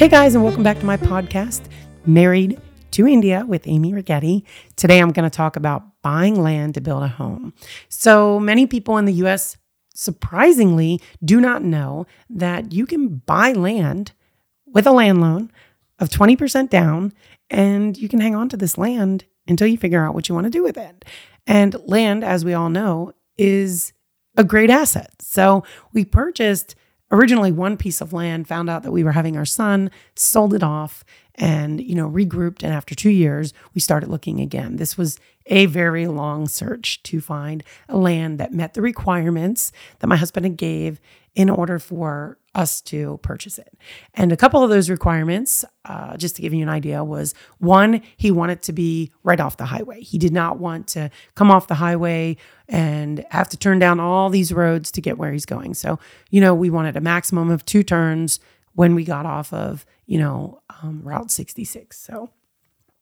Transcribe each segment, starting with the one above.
Hey guys, and welcome back to my podcast, Married to India with Amy Rigetti. Today I'm going to talk about buying land to build a home. So many people in the US surprisingly do not know that you can buy land with a land loan of 20% down and you can hang on to this land until you figure out what you want to do with it. And land, as we all know, is a great asset. So we purchased originally one piece of land, found out that we were having our son, sold it off, and you know regrouped. And after two years, we started looking again. This was a very long search to find a land that met the requirements that my husband gave in order for us to purchase it. And a couple of those requirements, uh, just to give you an idea, was one, he wanted to be right off the highway. He did not want to come off the highway and have to turn down all these roads to get where he's going. So, you know, we wanted a maximum of two turns when we got off of, you know, um, Route 66. So,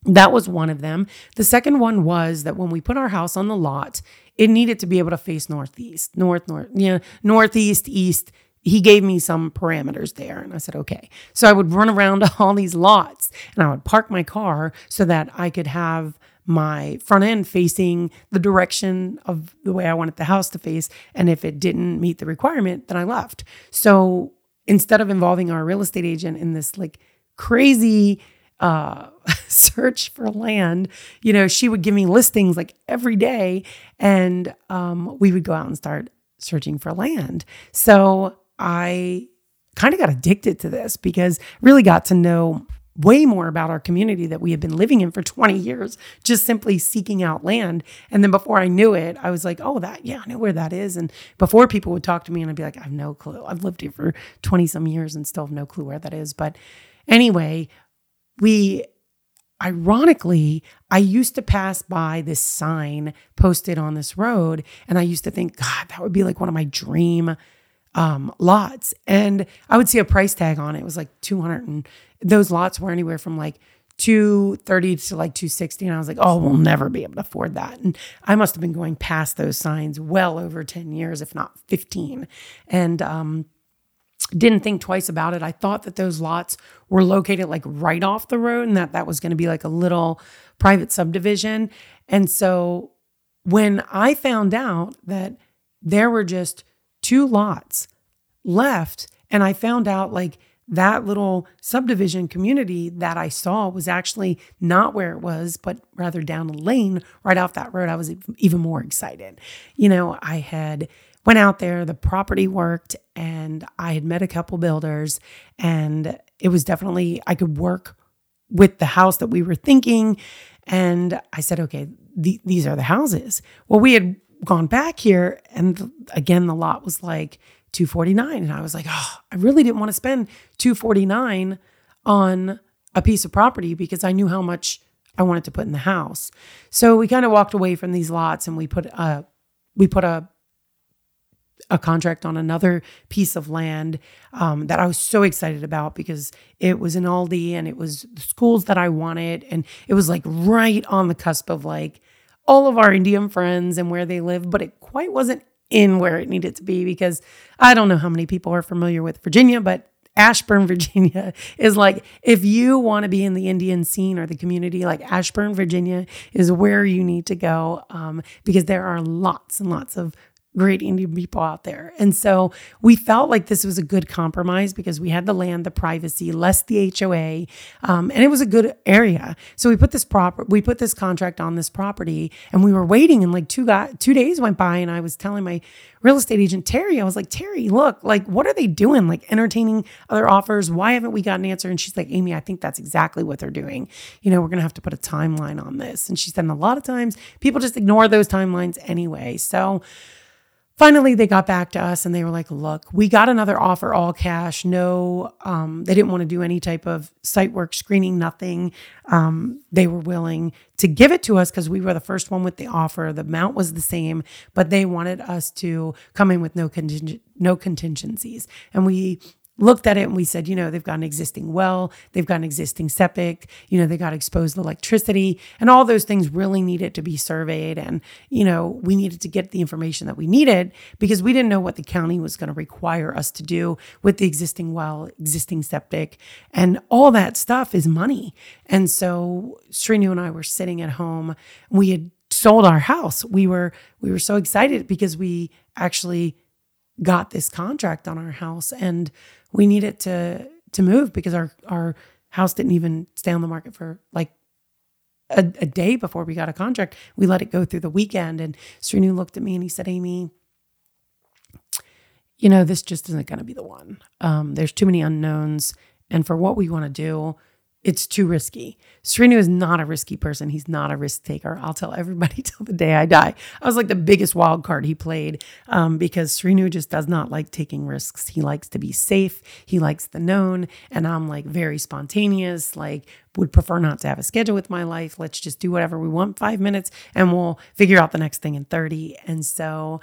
that was one of them. The second one was that when we put our house on the lot, it needed to be able to face northeast, north, north, yeah, northeast, east, he gave me some parameters there and I said, okay. So I would run around all these lots and I would park my car so that I could have my front end facing the direction of the way I wanted the house to face. And if it didn't meet the requirement, then I left. So instead of involving our real estate agent in this like crazy uh, search for land, you know, she would give me listings like every day and um, we would go out and start searching for land. So I kind of got addicted to this because really got to know way more about our community that we had been living in for 20 years, just simply seeking out land. And then before I knew it, I was like, oh, that, yeah, I know where that is. And before people would talk to me and I'd be like, I have no clue. I've lived here for 20 some years and still have no clue where that is. But anyway, we ironically, I used to pass by this sign posted on this road and I used to think, God, that would be like one of my dream um, lots. And I would see a price tag on it. It was like 200 and those lots were anywhere from like 230 to like 260 and I was like, "Oh, we'll never be able to afford that." And I must have been going past those signs well over 10 years if not 15. And um didn't think twice about it. I thought that those lots were located like right off the road and that that was going to be like a little private subdivision. And so when I found out that there were just two lots left. And I found out like that little subdivision community that I saw was actually not where it was, but rather down a lane right off that road. I was even more excited. You know, I had went out there, the property worked, and I had met a couple builders, and it was definitely I could work with the house that we were thinking. And I said, okay, the, these are the houses. Well, we had gone back here and again the lot was like 249 and I was like, "Oh, I really didn't want to spend 249 on a piece of property because I knew how much I wanted to put in the house." So we kind of walked away from these lots and we put a we put a a contract on another piece of land um, that I was so excited about because it was in Aldie and it was the schools that I wanted. And it was like right on the cusp of like all of our Indian friends and where they live, but it quite wasn't in where it needed to be because I don't know how many people are familiar with Virginia, but Ashburn, Virginia is like if you want to be in the Indian scene or the community, like Ashburn, Virginia is where you need to go um, because there are lots and lots of great Indian people out there. And so we felt like this was a good compromise because we had the land, the privacy, less the HOA, um, and it was a good area. So we put this proper, we put this contract on this property, and we were waiting, and like two got two days went by, and I was telling my real estate agent Terry, I was like, Terry, look, like what are they doing? Like entertaining other offers? Why haven't we got an answer? And she's like, Amy, I think that's exactly what they're doing. You know, we're gonna have to put a timeline on this. And she said, a lot of times people just ignore those timelines anyway. So finally they got back to us and they were like look we got another offer all cash no um, they didn't want to do any type of site work screening nothing. Um, they were willing to give it to us because we were the first one with the offer. The amount was the same but they wanted us to come in with no conting- no contingencies. And we looked at it and we said, you know, they've got an existing well, they've got an existing septic, you know, they got exposed electricity, and all those things really needed to be surveyed. And, you know, we needed to get the information that we needed because we didn't know what the county was going to require us to do with the existing well, existing septic, and all that stuff is money. And so Srinu and I were sitting at home. We had sold our house. We were we were so excited because we actually got this contract on our house and we needed to to move because our our house didn't even stay on the market for like a, a, day before we got a contract. We let it go through the weekend. And Srinu looked at me and he said, Amy, you know, this just isn't going to be the one. Um, there's too many unknowns. And for what we want to do, it's too risky. Srinu is not a risky person. He's not a risk taker. I'll tell everybody till the day I die. I was like the biggest wild card he played um, because Srinu just does not like taking risks. He likes to be safe. He likes the known. And I'm like very spontaneous, like would prefer not to have a schedule with my life. Let's just do whatever we want five minutes and we'll figure out the next thing in 30. And so,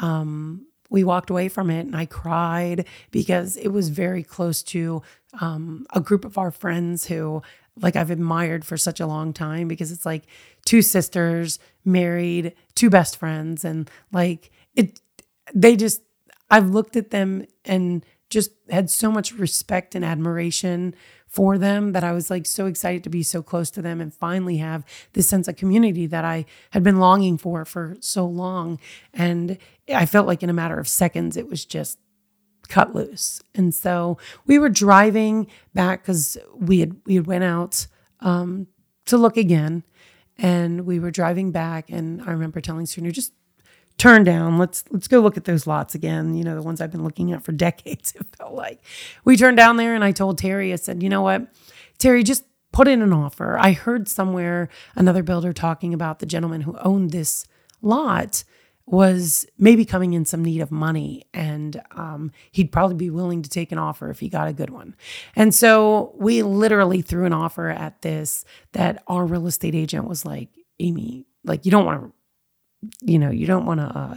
um, we walked away from it and I cried because it was very close to um, a group of our friends who like I've admired for such a long time because it's like two sisters married, two best friends and like it they just I've looked at them and just had so much respect and admiration for them that I was like so excited to be so close to them and finally have this sense of community that I had been longing for for so long. And I felt like in a matter of seconds, it was just cut loose. And so we were driving back because we had we had went out um, to look again, and we were driving back. And I remember telling Srinu, just turn down. Let's let's go look at those lots again. You know, the ones I've been looking at for decades. It felt like we turned down there, and I told Terry, I said, you know what, Terry, just put in an offer. I heard somewhere another builder talking about the gentleman who owned this lot was maybe coming in some need of money and um, he'd probably be willing to take an offer if he got a good one and so we literally threw an offer at this that our real estate agent was like amy like you don't want to you know, you don't want to uh,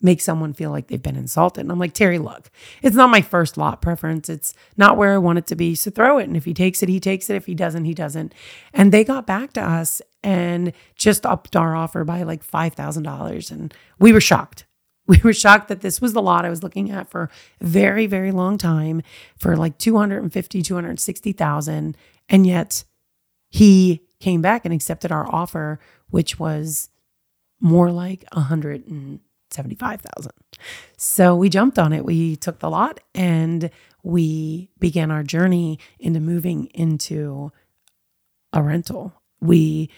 make someone feel like they've been insulted. And I'm like, Terry, look, it's not my first lot preference. It's not where I want it to be. So throw it. And if he takes it, he takes it. If he doesn't, he doesn't. And they got back to us and just upped our offer by like $5,000. And we were shocked. We were shocked that this was the lot I was looking at for a very, very long time for like 250, 260,000. And yet he came back and accepted our offer, which was more like 175,000. So we jumped on it. We took the lot and we began our journey into moving into a rental. We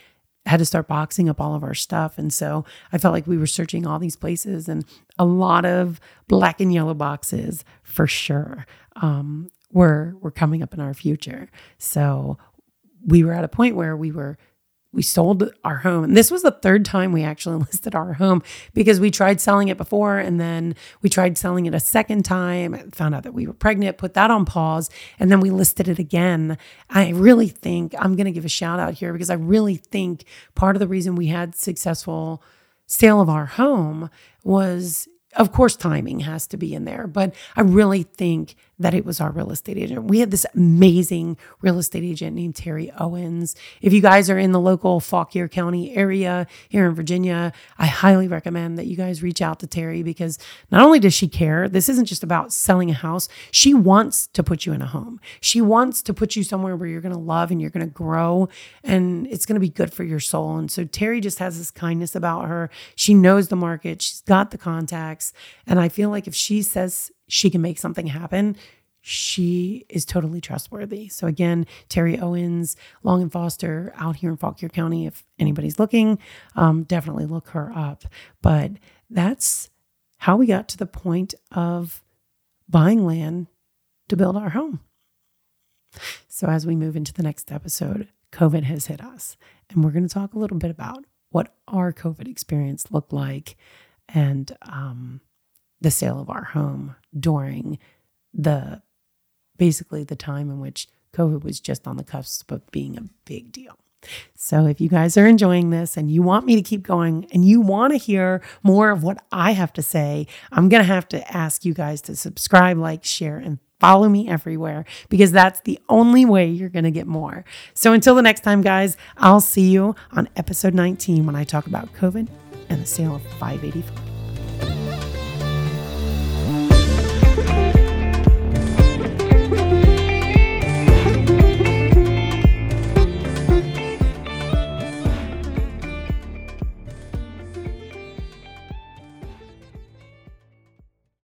had to start boxing up all of our stuff. And so I felt like we were searching all these places and a lot of black and yellow boxes for sure um, were, were coming up in our future. So we were at a point where we were we sold our home. And this was the third time we actually listed our home because we tried selling it before and then we tried selling it a second time, found out that we were pregnant, put that on pause, and then we listed it again. I really think I'm going to give a shout out here because I really think part of the reason we had successful sale of our home was of course timing has to be in there but i really think that it was our real estate agent. We had this amazing real estate agent named Terry Owens. If you guys are in the local Fauquier County area here in Virginia, I highly recommend that you guys reach out to Terry because not only does she care, this isn't just about selling a house, she wants to put you in a home. She wants to put you somewhere where you're going to love and you're going to grow and it's going to be good for your soul. And so Terry just has this kindness about her. She knows the market, she's got the contacts. And I feel like if she says she can make something happen. She is totally trustworthy. So again, Terry Owens, Long and Foster, out here in Fauquier County. If anybody's looking, um, definitely look her up. But that's how we got to the point of buying land to build our home. So as we move into the next episode, COVID has hit us, and we're going to talk a little bit about what our COVID experience looked like and um, the sale of our home during the basically the time in which COVID was just on the cusp of being a big deal. So, if you guys are enjoying this and you want me to keep going and you want to hear more of what I have to say, I'm going to have to ask you guys to subscribe, like, share, and follow me everywhere because that's the only way you're going to get more. So until the next time, guys, I'll see you on episode 19 when I talk about COVID and the sale of 585.